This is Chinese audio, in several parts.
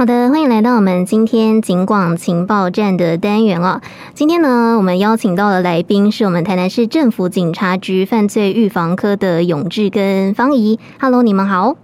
好的，欢迎来到我们今天警广情报站的单元哦。今天呢，我们邀请到的来宾是我们台南市政府警察局犯罪预防科的永志跟方怡。Hello，你们好。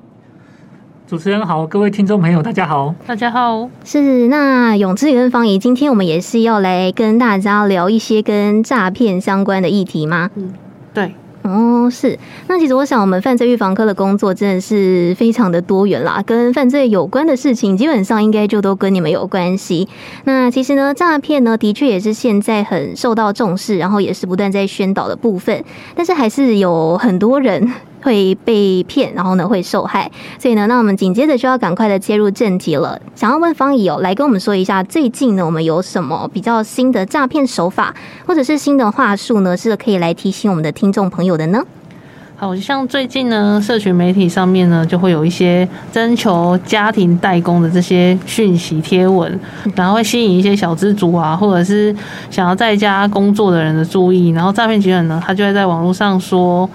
主持人好，各位听众朋友，大家好，大家好。是那永志跟方怡，今天我们也是要来跟大家聊一些跟诈骗相关的议题吗？嗯，对。哦，是。那其实我想，我们犯罪预防科的工作真的是非常的多元啦，跟犯罪有关的事情，基本上应该就都跟你们有关系。那其实呢，诈骗呢，的确也是现在很受到重视，然后也是不断在宣导的部分。但是还是有很多人会被骗，然后呢会受害，所以呢，那我们紧接着就要赶快的切入正题了。想要问方怡哦，来跟我们说一下，最近呢我们有什么比较新的诈骗手法，或者是新的话术呢，是可以来提醒我们的听众朋友的呢？好像最近呢，社群媒体上面呢，就会有一些征求家庭代工的这些讯息贴文，然后会吸引一些小资族啊，或者是想要在家工作的人的注意，然后诈骗集团呢，他就会在网络上说。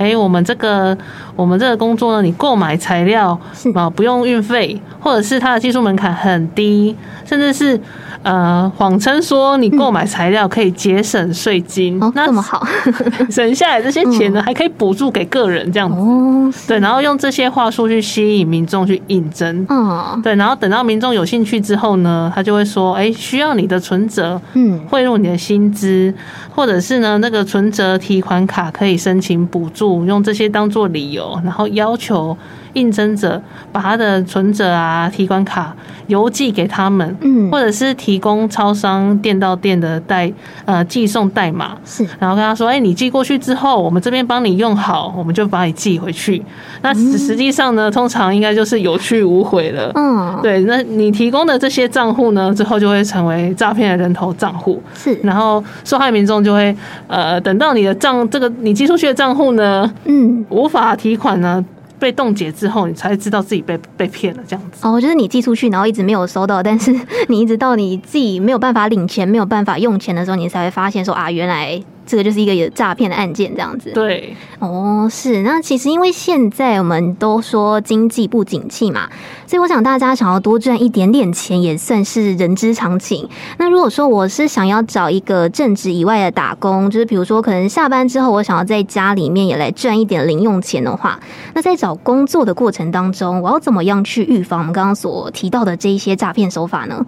哎、我们这个我们这个工作呢，你购买材料啊不用运费，或者是它的技术门槛很低，甚至是呃谎称说你购买材料可以节省税金，哦，那这么好，省下来这些钱呢，还可以补助给个人这样子，哦，对，然后用这些话术去吸引民众去应征，哦，对，然后等到民众有兴趣之后呢，他就会说，哎、欸，需要你的存折，嗯，汇入你的薪资，或者是呢那个存折提款卡可以申请补助。用这些当做理由，然后要求应征者把他的存折啊、提款卡邮寄给他们，嗯，或者是提供超商店到店的代呃寄送代码，是，然后跟他说，哎、欸，你寄过去之后，我们这边帮你用好，我们就把你寄回去。那实际上呢，通常应该就是有去无回了，嗯，对。那你提供的这些账户呢，之后就会成为诈骗的人头账户，是，然后受害民众就会呃等到你的账这个你寄出去的账户呢。嗯，无法提款呢，被冻结之后，你才知道自己被被骗了，这样子。哦，就是你寄出去，然后一直没有收到，但是 你一直到你自己没有办法领钱、没有办法用钱的时候，你才会发现说啊，原来。这个就是一个有诈骗的案件，这样子。对，哦，是。那其实因为现在我们都说经济不景气嘛，所以我想大家想要多赚一点点钱，也算是人之常情。那如果说我是想要找一个正职以外的打工，就是比如说可能下班之后，我想要在家里面也来赚一点零用钱的话，那在找工作的过程当中，我要怎么样去预防我们刚刚所提到的这一些诈骗手法呢？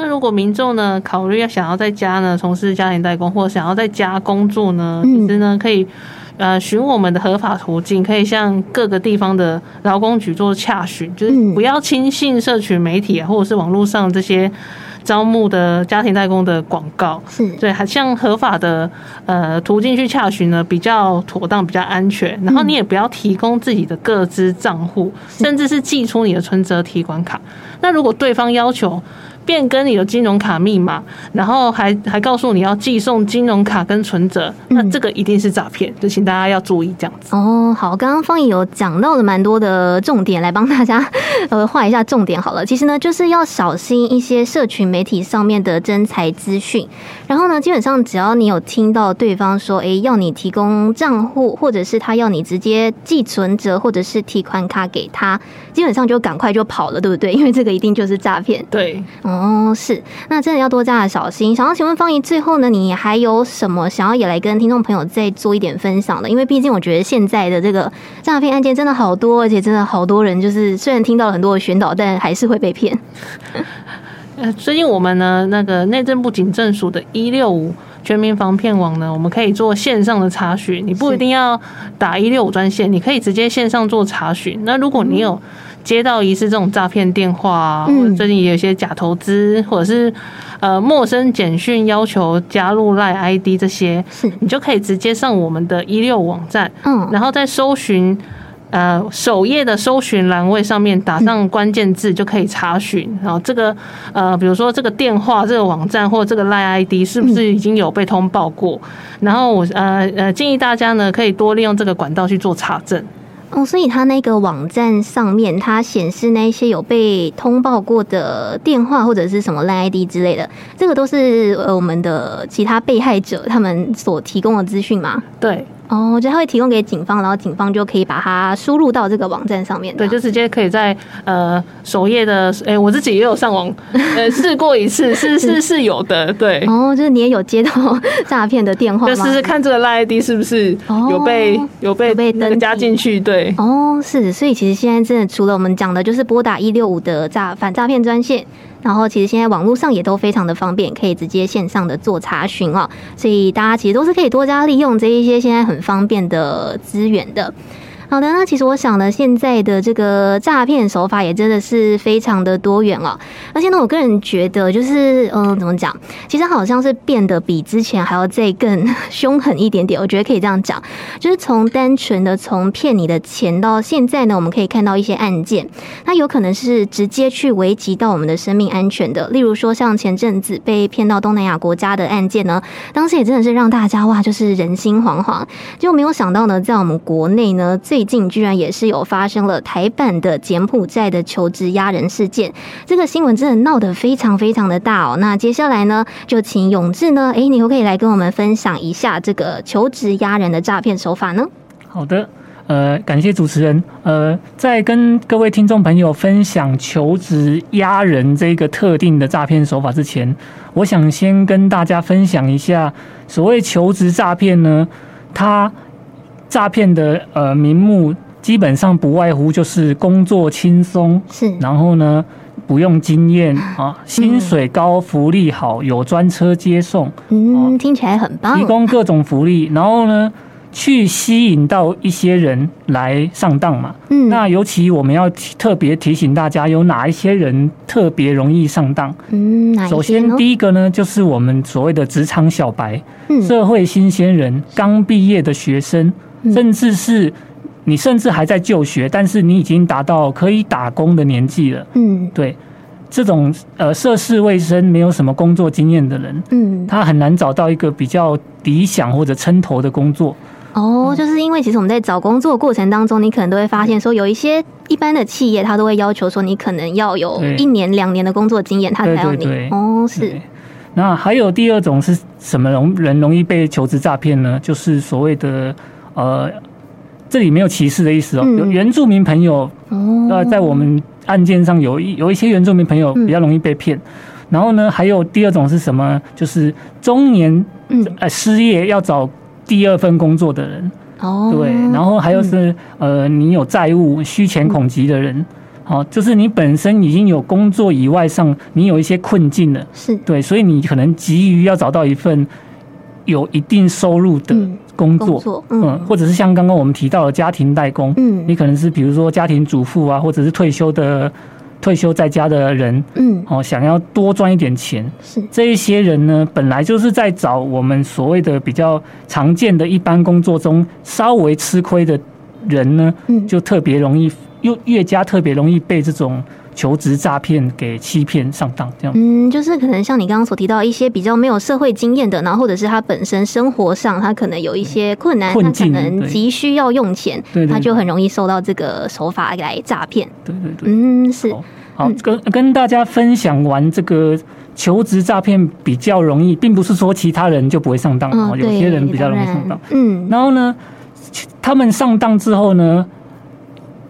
那如果民众呢，考虑要想要在家呢从事家庭代工，或者想要在家工作呢，其实呢可以呃寻我们的合法途径，可以向各个地方的劳工局做洽询，就是不要轻信社群媒体啊，或者是网络上这些招募的家庭代工的广告，是。对，还像合法的呃途径去洽询呢，比较妥当，比较安全。然后你也不要提供自己的各资账户，甚至是寄出你的存折提款卡。那如果对方要求变更你的金融卡密码，然后还还告诉你要寄送金融卡跟存折，那这个一定是诈骗，就请大家要注意这样子。哦，好，刚刚方怡有讲到了蛮多的重点，来帮大家 呃画一下重点好了。其实呢，就是要小心一些社群媒体上面的真才资讯。然后呢，基本上只要你有听到对方说，哎，要你提供账户，或者是他要你直接寄存折或者是提款卡给他，基本上就赶快就跑了，对不对？因为这个一定就是诈骗。对。哦，是，那真的要多加的小心。想要请问方怡，最后呢，你还有什么想要也来跟听众朋友再做一点分享的？因为毕竟我觉得现在的这个诈骗案件真的好多，而且真的好多人就是虽然听到了很多的宣导，但还是会被骗。呃，最近我们呢，那个内政部警政署的一六五全民防骗网呢，我们可以做线上的查询，你不一定要打一六五专线，你可以直接线上做查询。那如果你有接到疑似这种诈骗电话啊，或者最近也有一些假投资，或者是呃陌生简讯要求加入 LINE ID 这些，是你就可以直接上我们的一六网站，嗯，然后在搜寻呃首页的搜寻栏位上面打上关键字就可以查询，然后这个呃比如说这个电话、这个网站或这个 LINE ID 是不是已经有被通报过？然后我呃呃建议大家呢可以多利用这个管道去做查证。哦，所以他那个网站上面，它显示那些有被通报过的电话或者是什么烂 ID 之类的，这个都是呃我们的其他被害者他们所提供的资讯吗？对。哦，就他会提供给警方，然后警方就可以把它输入到这个网站上面。对，就直接可以在呃首页的，哎、欸，我自己也有上网 呃试过一次，是是是有的，对。哦，就是你也有接到诈骗的电话？就试试看这个 LINE ID 是不是有被、哦、有被有被登加进去？对。哦，是，所以其实现在真的除了我们讲的，就是拨打一六五的诈反诈骗专线。然后，其实现在网络上也都非常的方便，可以直接线上的做查询哦，所以大家其实都是可以多加利用这一些现在很方便的资源的。好的，那其实我想呢，现在的这个诈骗手法也真的是非常的多元了。而且呢，我个人觉得，就是嗯，怎么讲？其实好像是变得比之前还要再更 凶狠一点点。我觉得可以这样讲，就是从单纯的从骗你的钱到现在呢，我们可以看到一些案件，它有可能是直接去危及到我们的生命安全的。例如说，像前阵子被骗到东南亚国家的案件呢，当时也真的是让大家哇，就是人心惶惶。就没有想到呢，在我们国内呢，最最近居然也是有发生了台版的柬埔寨的求职压人事件，这个新闻真的闹得非常非常的大哦。那接下来呢，就请永志呢，哎，你可不可以来跟我们分享一下这个求职压人的诈骗手法呢？好的，呃，感谢主持人。呃，在跟各位听众朋友分享求职压人这个特定的诈骗手法之前，我想先跟大家分享一下所谓求职诈骗呢，它。诈骗的呃名目基本上不外乎就是工作轻松，是，然后呢不用经验 啊，薪水高，福利好，有专车接送，嗯，听起来很棒，提供各种福利，然后呢去吸引到一些人来上当嘛，嗯，那尤其我们要特别提醒大家，有哪一些人特别容易上当？嗯，首先第一个呢就是我们所谓的职场小白，嗯，社会新鲜人，刚毕业的学生。甚至是你甚至还在就学，但是你已经达到可以打工的年纪了。嗯，对，这种呃涉世未深、没有什么工作经验的人，嗯，他很难找到一个比较理想或者称头的工作。哦，就是因为其实我们在找工作过程当中，你可能都会发现说，有一些一般的企业，他都会要求说，你可能要有一年、两年的工作经验，他才要你。哦，是。那还有第二种是什么容人容易被求职诈骗呢？就是所谓的。呃，这里没有歧视的意思哦。有原住民朋友，呃，在我们案件上有一有一些原住民朋友比较容易被骗。然后呢，还有第二种是什么？就是中年呃失业要找第二份工作的人。哦，对。然后还有是呃，你有债务、需钱恐急的人。哦，就是你本身已经有工作以外上，你有一些困境了。是对，所以你可能急于要找到一份有一定收入的。工作，工作嗯，嗯，或者是像刚刚我们提到的家庭代工，嗯，你可能是比如说家庭主妇啊，或者是退休的退休在家的人，嗯，哦，想要多赚一点钱，是。这一些人呢，本来就是在找我们所谓的比较常见的一般工作中稍微吃亏的人呢，嗯，就特别容易，又越加特别容易被这种。求职诈骗给欺骗上当，这样。嗯，就是可能像你刚刚所提到一些比较没有社会经验的，然后或者是他本身生活上他可能有一些困难，他可能急需要用钱，他就很容易受到这个手法来诈骗。对对对，嗯，是。好，好跟跟大家分享完这个求职诈骗比较容易，并不是说其他人就不会上当，哦，有些人比较容易上当。嗯，然后呢，他们上当之后呢？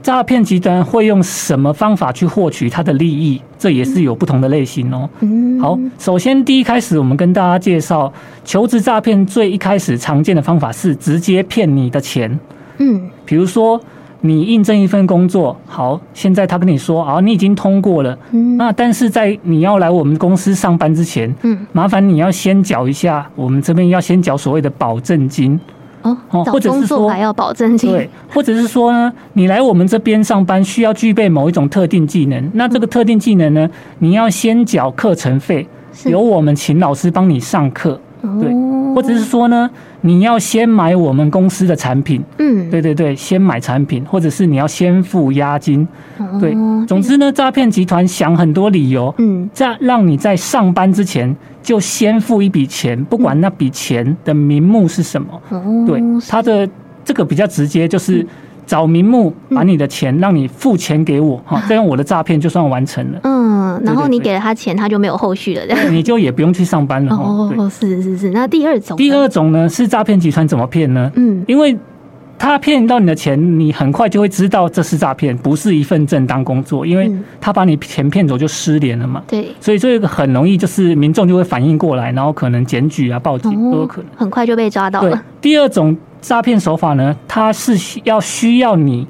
诈骗集团会用什么方法去获取他的利益？这也是有不同的类型哦。好，首先第一开始，我们跟大家介绍求职诈骗最一开始常见的方法是直接骗你的钱。嗯，比如说你应征一份工作，好，现在他跟你说啊，你已经通过了。嗯，那但是在你要来我们公司上班之前，嗯，麻烦你要先缴一下，我们这边要先缴所谓的保证金。哦，或者是说还要保证金，对，或者是说呢，你来我们这边上班需要具备某一种特定技能，那这个特定技能呢，你要先缴课程费，由我们请老师帮你上课，对，或者是说呢，你要先买我们公司的产品，嗯，对对对，先买产品，或者是你要先付押金，对，总之呢，诈骗集团想很多理由，嗯，这样让你在上班之前。就先付一笔钱，不管那笔钱的名目是什么，嗯、对他的这个比较直接，就是找名目把你的钱让你付钱给我，哈、嗯，这样我的诈骗就算完成了。嗯，嗯，然后你给了他钱，他就没有后续了，这样你就也不用去上班了。哦，是是是。那第二种，第二种呢是诈骗集团怎么骗呢？嗯，因为。他骗到你的钱，你很快就会知道这是诈骗，不是一份正当工作，因为他把你钱骗走就失联了嘛。对，所以这个很容易就是民众就会反应过来，然后可能检举啊、报警都有可能，很快就被抓到了。第二种诈骗手法呢，它是要需要你，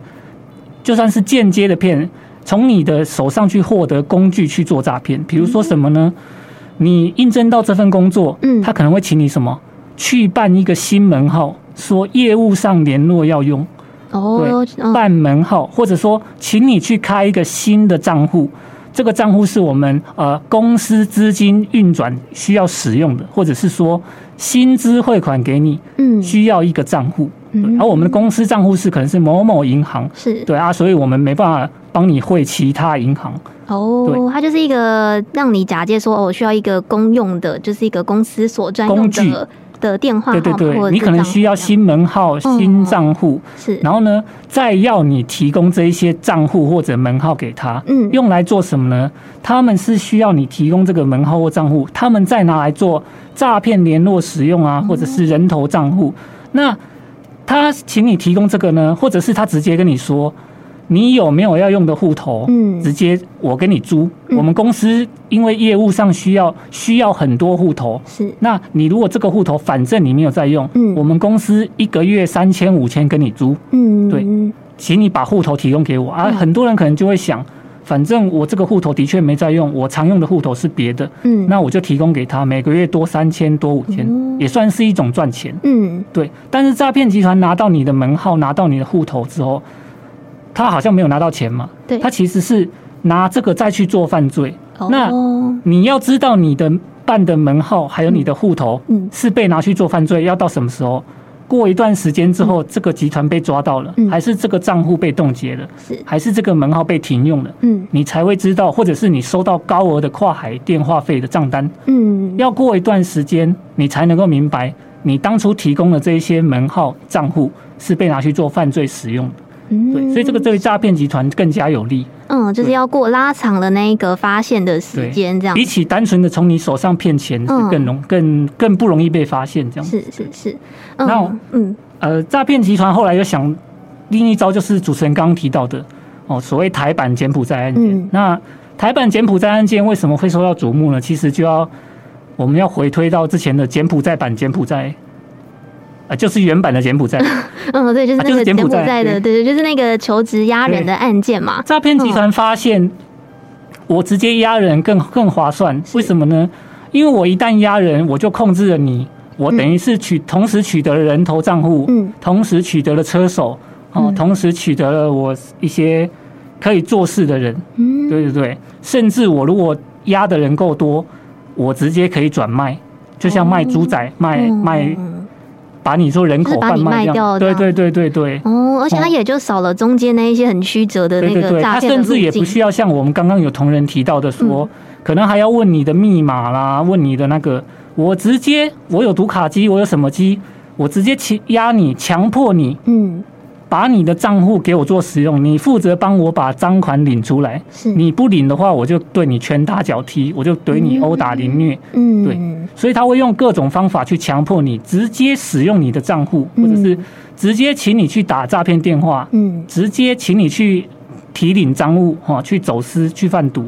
就算是间接的骗，从你的手上去获得工具去做诈骗。比如说什么呢？你应征到这份工作，嗯，他可能会请你什么去办一个新门号。说业务上联络要用哦，对，办门号，或者说请你去开一个新的账户，这个账户是我们呃公司资金运转需要使用的，或者是说薪资汇款给你，嗯，需要一个账户，而我们的公司账户是可能是某某银行，是。对啊，所以我们没办法帮你汇其他银行。哦，它就是一个让你假借说我，需要一个公用的，就是一个公司所专用的。的电话号码，对对对，你可能需要新门号、新账户，是，然后呢，再要你提供这一些账户或者门号给他，嗯，用来做什么呢？他们是需要你提供这个门号或账户，他们再拿来做诈骗联络使用啊，或者是人头账户。那他请你提供这个呢，或者是他直接跟你说。你有没有要用的户头？嗯，直接我给你租。嗯、我们公司因为业务上需要需要很多户头，是。那你如果这个户头反正你没有在用，嗯，我们公司一个月三千五千跟你租，嗯，对，请你把户头提供给我。啊，很多人可能就会想，反正我这个户头的确没在用，我常用的户头是别的，嗯，那我就提供给他，每个月多三千多五千，也算是一种赚钱，嗯，对。但是诈骗集团拿到你的门号，拿到你的户头之后。他好像没有拿到钱嘛？对，他其实是拿这个再去做犯罪。那你要知道你的办的门号还有你的户头，嗯，是被拿去做犯罪，要到什么时候？过一段时间之后，这个集团被抓到了，还是这个账户被冻结了，是。还是这个门号被停用了？嗯，你才会知道，或者是你收到高额的跨海电话费的账单，嗯，要过一段时间，你才能够明白，你当初提供的这一些门号账户是被拿去做犯罪使用的。对，所以这个对诈骗集团更加有利。嗯，就是要过拉长了那一个发现的时间，这样比起单纯的从你手上骗钱是更容更更不容易被发现，这样是是是。那嗯呃，诈骗集团后来又想另一招，就是主持人刚刚提到的哦，所谓台版柬埔寨案件。那台版柬埔寨案件为什么会受到瞩目呢？其实就要我们要回推到之前的柬埔寨版柬埔寨。啊，就是原版的柬埔寨。嗯，对，就是那个柬埔寨的，对。对，就是那个求职压人的案件嘛。诈骗集团发现，我直接压人更更划算，为什么呢？因为我一旦压人，我就控制了你，我等于是取同时取得了人头账户，嗯，同时取得了车手，哦，同时取得了我一些可以做事的人，嗯，对对对，甚至我如果压的人够多，我直接可以转卖，就像卖猪仔，卖卖。把你做人口贩卖掉，对对对对对。哦，而且他也就少了中间那一些很曲折的那个。他甚至也不需要像我们刚刚有同仁提到的说，可能还要问你的密码啦，问你的那个，我直接我有读卡机，我有什么机，我直接强压你，强迫你，嗯。把你的账户给我做使用，你负责帮我把赃款领出来。是，你不领的话，我就对你拳打脚踢，我就对你殴打凌虐。嗯，对，所以他会用各种方法去强迫你直接使用你的账户，或者是直接请你去打诈骗电话，嗯，直接请你去提领赃物，哈，去走私、去贩毒。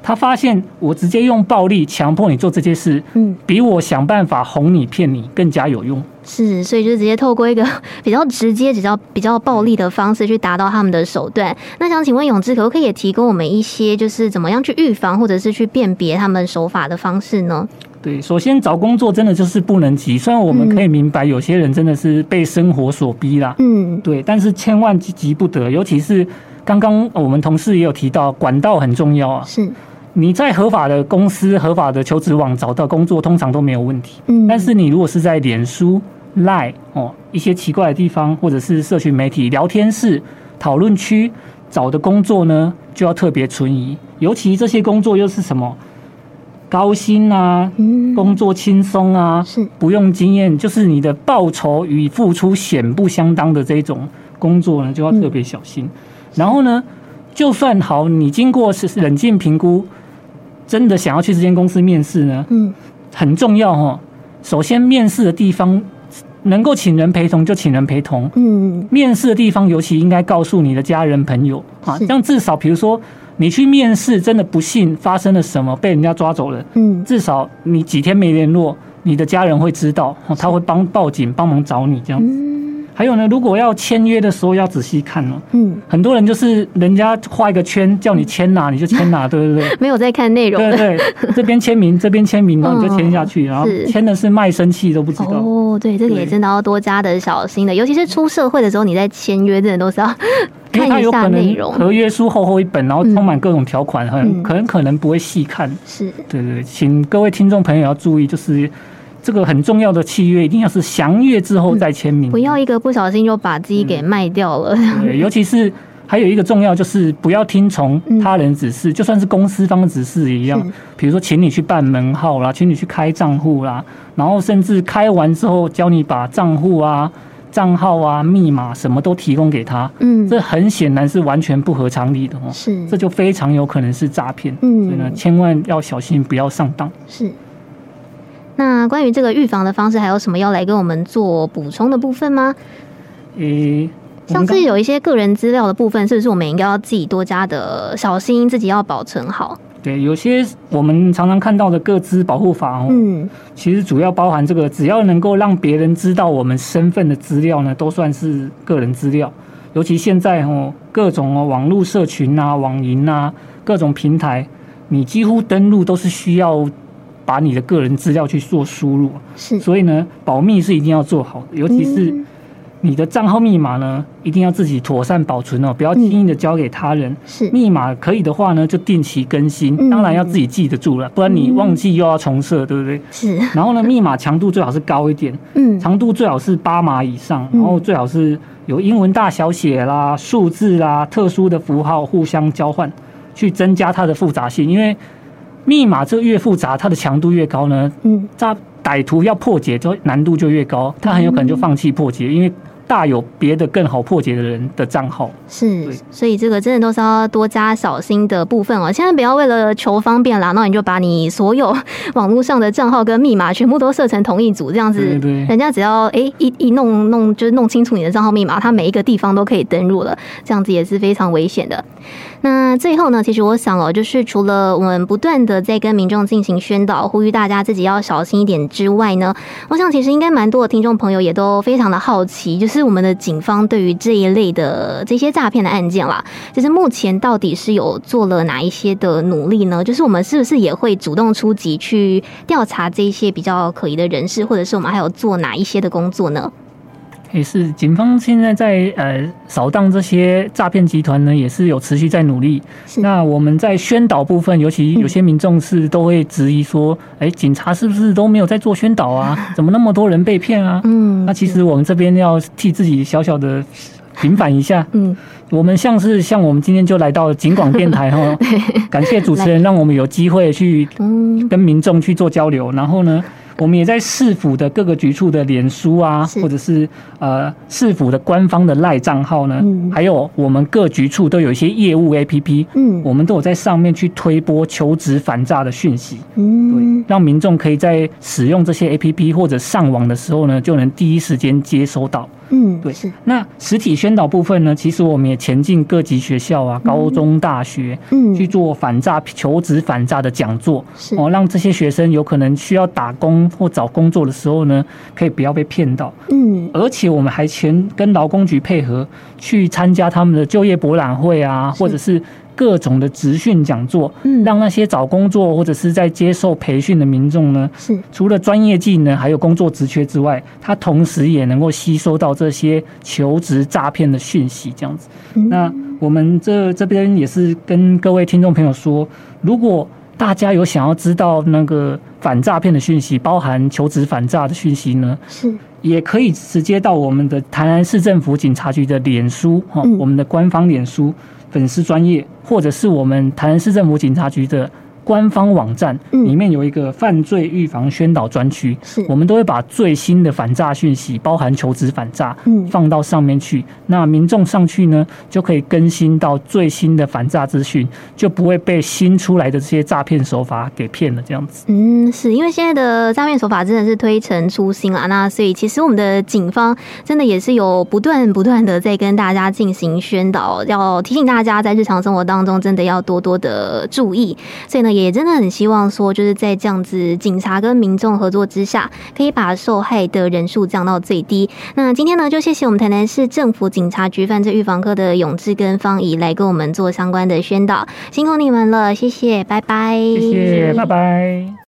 他发现我直接用暴力强迫你做这些事，嗯，比我想办法哄你骗你更加有用。是，所以就直接透过一个 比较直接、比较比较暴力的方式去达到他们的手段。那想请问永志，可不可以也提供我们一些就是怎么样去预防或者是去辨别他们手法的方式呢？对，首先找工作真的就是不能急，虽然我们可以明白有些人真的是被生活所逼啦，嗯，对，但是千万急不得，尤其是刚刚我们同事也有提到，管道很重要啊，是。你在合法的公司、合法的求职网找到工作，通常都没有问题。嗯，但是你如果是在脸书、Line 哦一些奇怪的地方，或者是社群媒体聊天室、讨论区找的工作呢，就要特别存疑。尤其这些工作又是什么高薪啊，工作轻松啊，是不用经验，就是你的报酬与付出显不相当的这种工作呢，就要特别小心。然后呢，就算好，你经过是冷静评估。真的想要去这间公司面试呢，嗯，很重要哈。首先，面试的地方能够请人陪同就请人陪同，嗯，面试的地方尤其应该告诉你的家人朋友。啊，这样至少比如说你去面试，真的不幸发生了什么，被人家抓走了，嗯，至少你几天没联络，你的家人会知道，他会帮报警帮忙找你这样子。还有呢，如果要签约的时候要仔细看哦。嗯，很多人就是人家画一个圈叫你签哪你就签哪，对不对？没有在看内容。对对，这边签名，这边签名，然后你就签下去，然后签的是卖身契都不知道。哦，对，这个也真的要多加的小心的，尤其是出社会的时候，你在签约，真的都是要看一下内容。合约书厚厚一本，然后充满各种条款，很可能可能不会细看。是，对对，请各位听众朋友要注意，就是。这个很重要的契约一定要是详阅之后再签名，不要一个不小心就把自己给卖掉了。对，尤其是还有一个重要就是不要听从他人指示，就算是公司方的指示一样。比如说，请你去办门号啦，请你去开账户啦，然后甚至开完之后教你把账户啊、账号啊、密码什么都提供给他。嗯，这很显然是完全不合常理的哦。是，这就非常有可能是诈骗。嗯，所以呢，千万要小心，不要上当。是。那关于这个预防的方式，还有什么要来跟我们做补充的部分吗？诶、欸，像是有一些个人资料的部分，是不是我们应该要自己多加的小心，自己要保存好？对，有些我们常常看到的个资保护法哦，嗯，其实主要包含这个，只要能够让别人知道我们身份的资料呢，都算是个人资料。尤其现在哦，各种哦网络社群啊、网银啊、各种平台，你几乎登录都是需要。把你的个人资料去做输入，是，所以呢，保密是一定要做好的，尤其是你的账号密码呢，一定要自己妥善保存哦，不要轻易的交给他人。是，密码可以的话呢，就定期更新，当然要自己记得住了，不然你忘记又要重设，对不对？是。然后呢，密码强度最好是高一点，嗯，长度最好是八码以上，然后最好是有英文大小写啦、数字啦、特殊的符号互相交换，去增加它的复杂性，因为。密码这个越复杂，它的强度越高呢，嗯，诈歹徒要破解就难度就越高，他很有可能就放弃破解，因为。大有别的更好破解的人的账号是，所以这个真的都是要多加小心的部分哦。千万不要为了求方便啦，那你就把你所有网络上的账号跟密码全部都设成同一组，这样子，人家只要哎一一弄弄就是弄清楚你的账号密码，他每一个地方都可以登录了，这样子也是非常危险的。那最后呢，其实我想哦，就是除了我们不断的在跟民众进行宣导，呼吁大家自己要小心一点之外呢，我想其实应该蛮多的听众朋友也都非常的好奇，就是。我们的警方对于这一类的这些诈骗的案件啦，就是目前到底是有做了哪一些的努力呢？就是我们是不是也会主动出击去调查这些比较可疑的人士，或者是我们还有做哪一些的工作呢？也是，警方现在在呃扫荡这些诈骗集团呢，也是有持续在努力。那我们在宣导部分，尤其有些民众是都会质疑说：“哎、嗯，警察是不是都没有在做宣导啊？怎么那么多人被骗啊？”嗯，那其实我们这边要替自己小小的平反一下。嗯，我们像是像我们今天就来到警广电台哈，感谢主持人让我们有机会去跟民众去做交流，然后呢。我们也在市府的各个局处的脸书啊，或者是呃市府的官方的赖账号呢，还有我们各局处都有一些业务 APP，嗯，我们都有在上面去推播求职反诈的讯息，嗯，对，让民众可以在使用这些 APP 或者上网的时候呢，就能第一时间接收到。嗯，对，是。那实体宣导部分呢，其实我们也前进各级学校啊，高中、大学，嗯，去做反诈、求职反诈的讲座，是哦，让这些学生有可能需要打工或找工作的时候呢，可以不要被骗到。嗯，而且我们还前跟劳工局配合，去参加他们的就业博览会啊，或者是。各种的职训讲座，让那些找工作或者是在接受培训的民众呢，是除了专业技能还有工作职缺之外，他同时也能够吸收到这些求职诈骗的讯息，这样子。那我们这这边也是跟各位听众朋友说，如果大家有想要知道那个反诈骗的讯息，包含求职反诈的讯息呢，是也可以直接到我们的台南市政府警察局的脸书哈，我们的官方脸书。粉丝专业，或者是我们台南市政府警察局的官方网站里面有一个犯罪预防宣导专区，是我们都会把最新的反诈讯息，包含求职反诈，放到上面去。那民众上去呢，就可以更新到最新的反诈资讯，就不会被新出来的这些诈骗手法给骗了。这样子，嗯，是因为现在的诈骗手法真的是推陈出新啊，那所以其实我们的警方真的也是有不断不断的在跟大家进行宣导，要提醒大家在日常生活当中真的要多多的注意。所以呢，也真的很希望说，就是在这样子警察跟民众合作之下，可以把受害的人数降到最低。那今天呢，就谢谢我们台南市政府警察局犯罪预防科的永志跟方怡来跟我们做相关的宣导，辛苦你们了，谢谢，拜拜，谢谢，拜拜。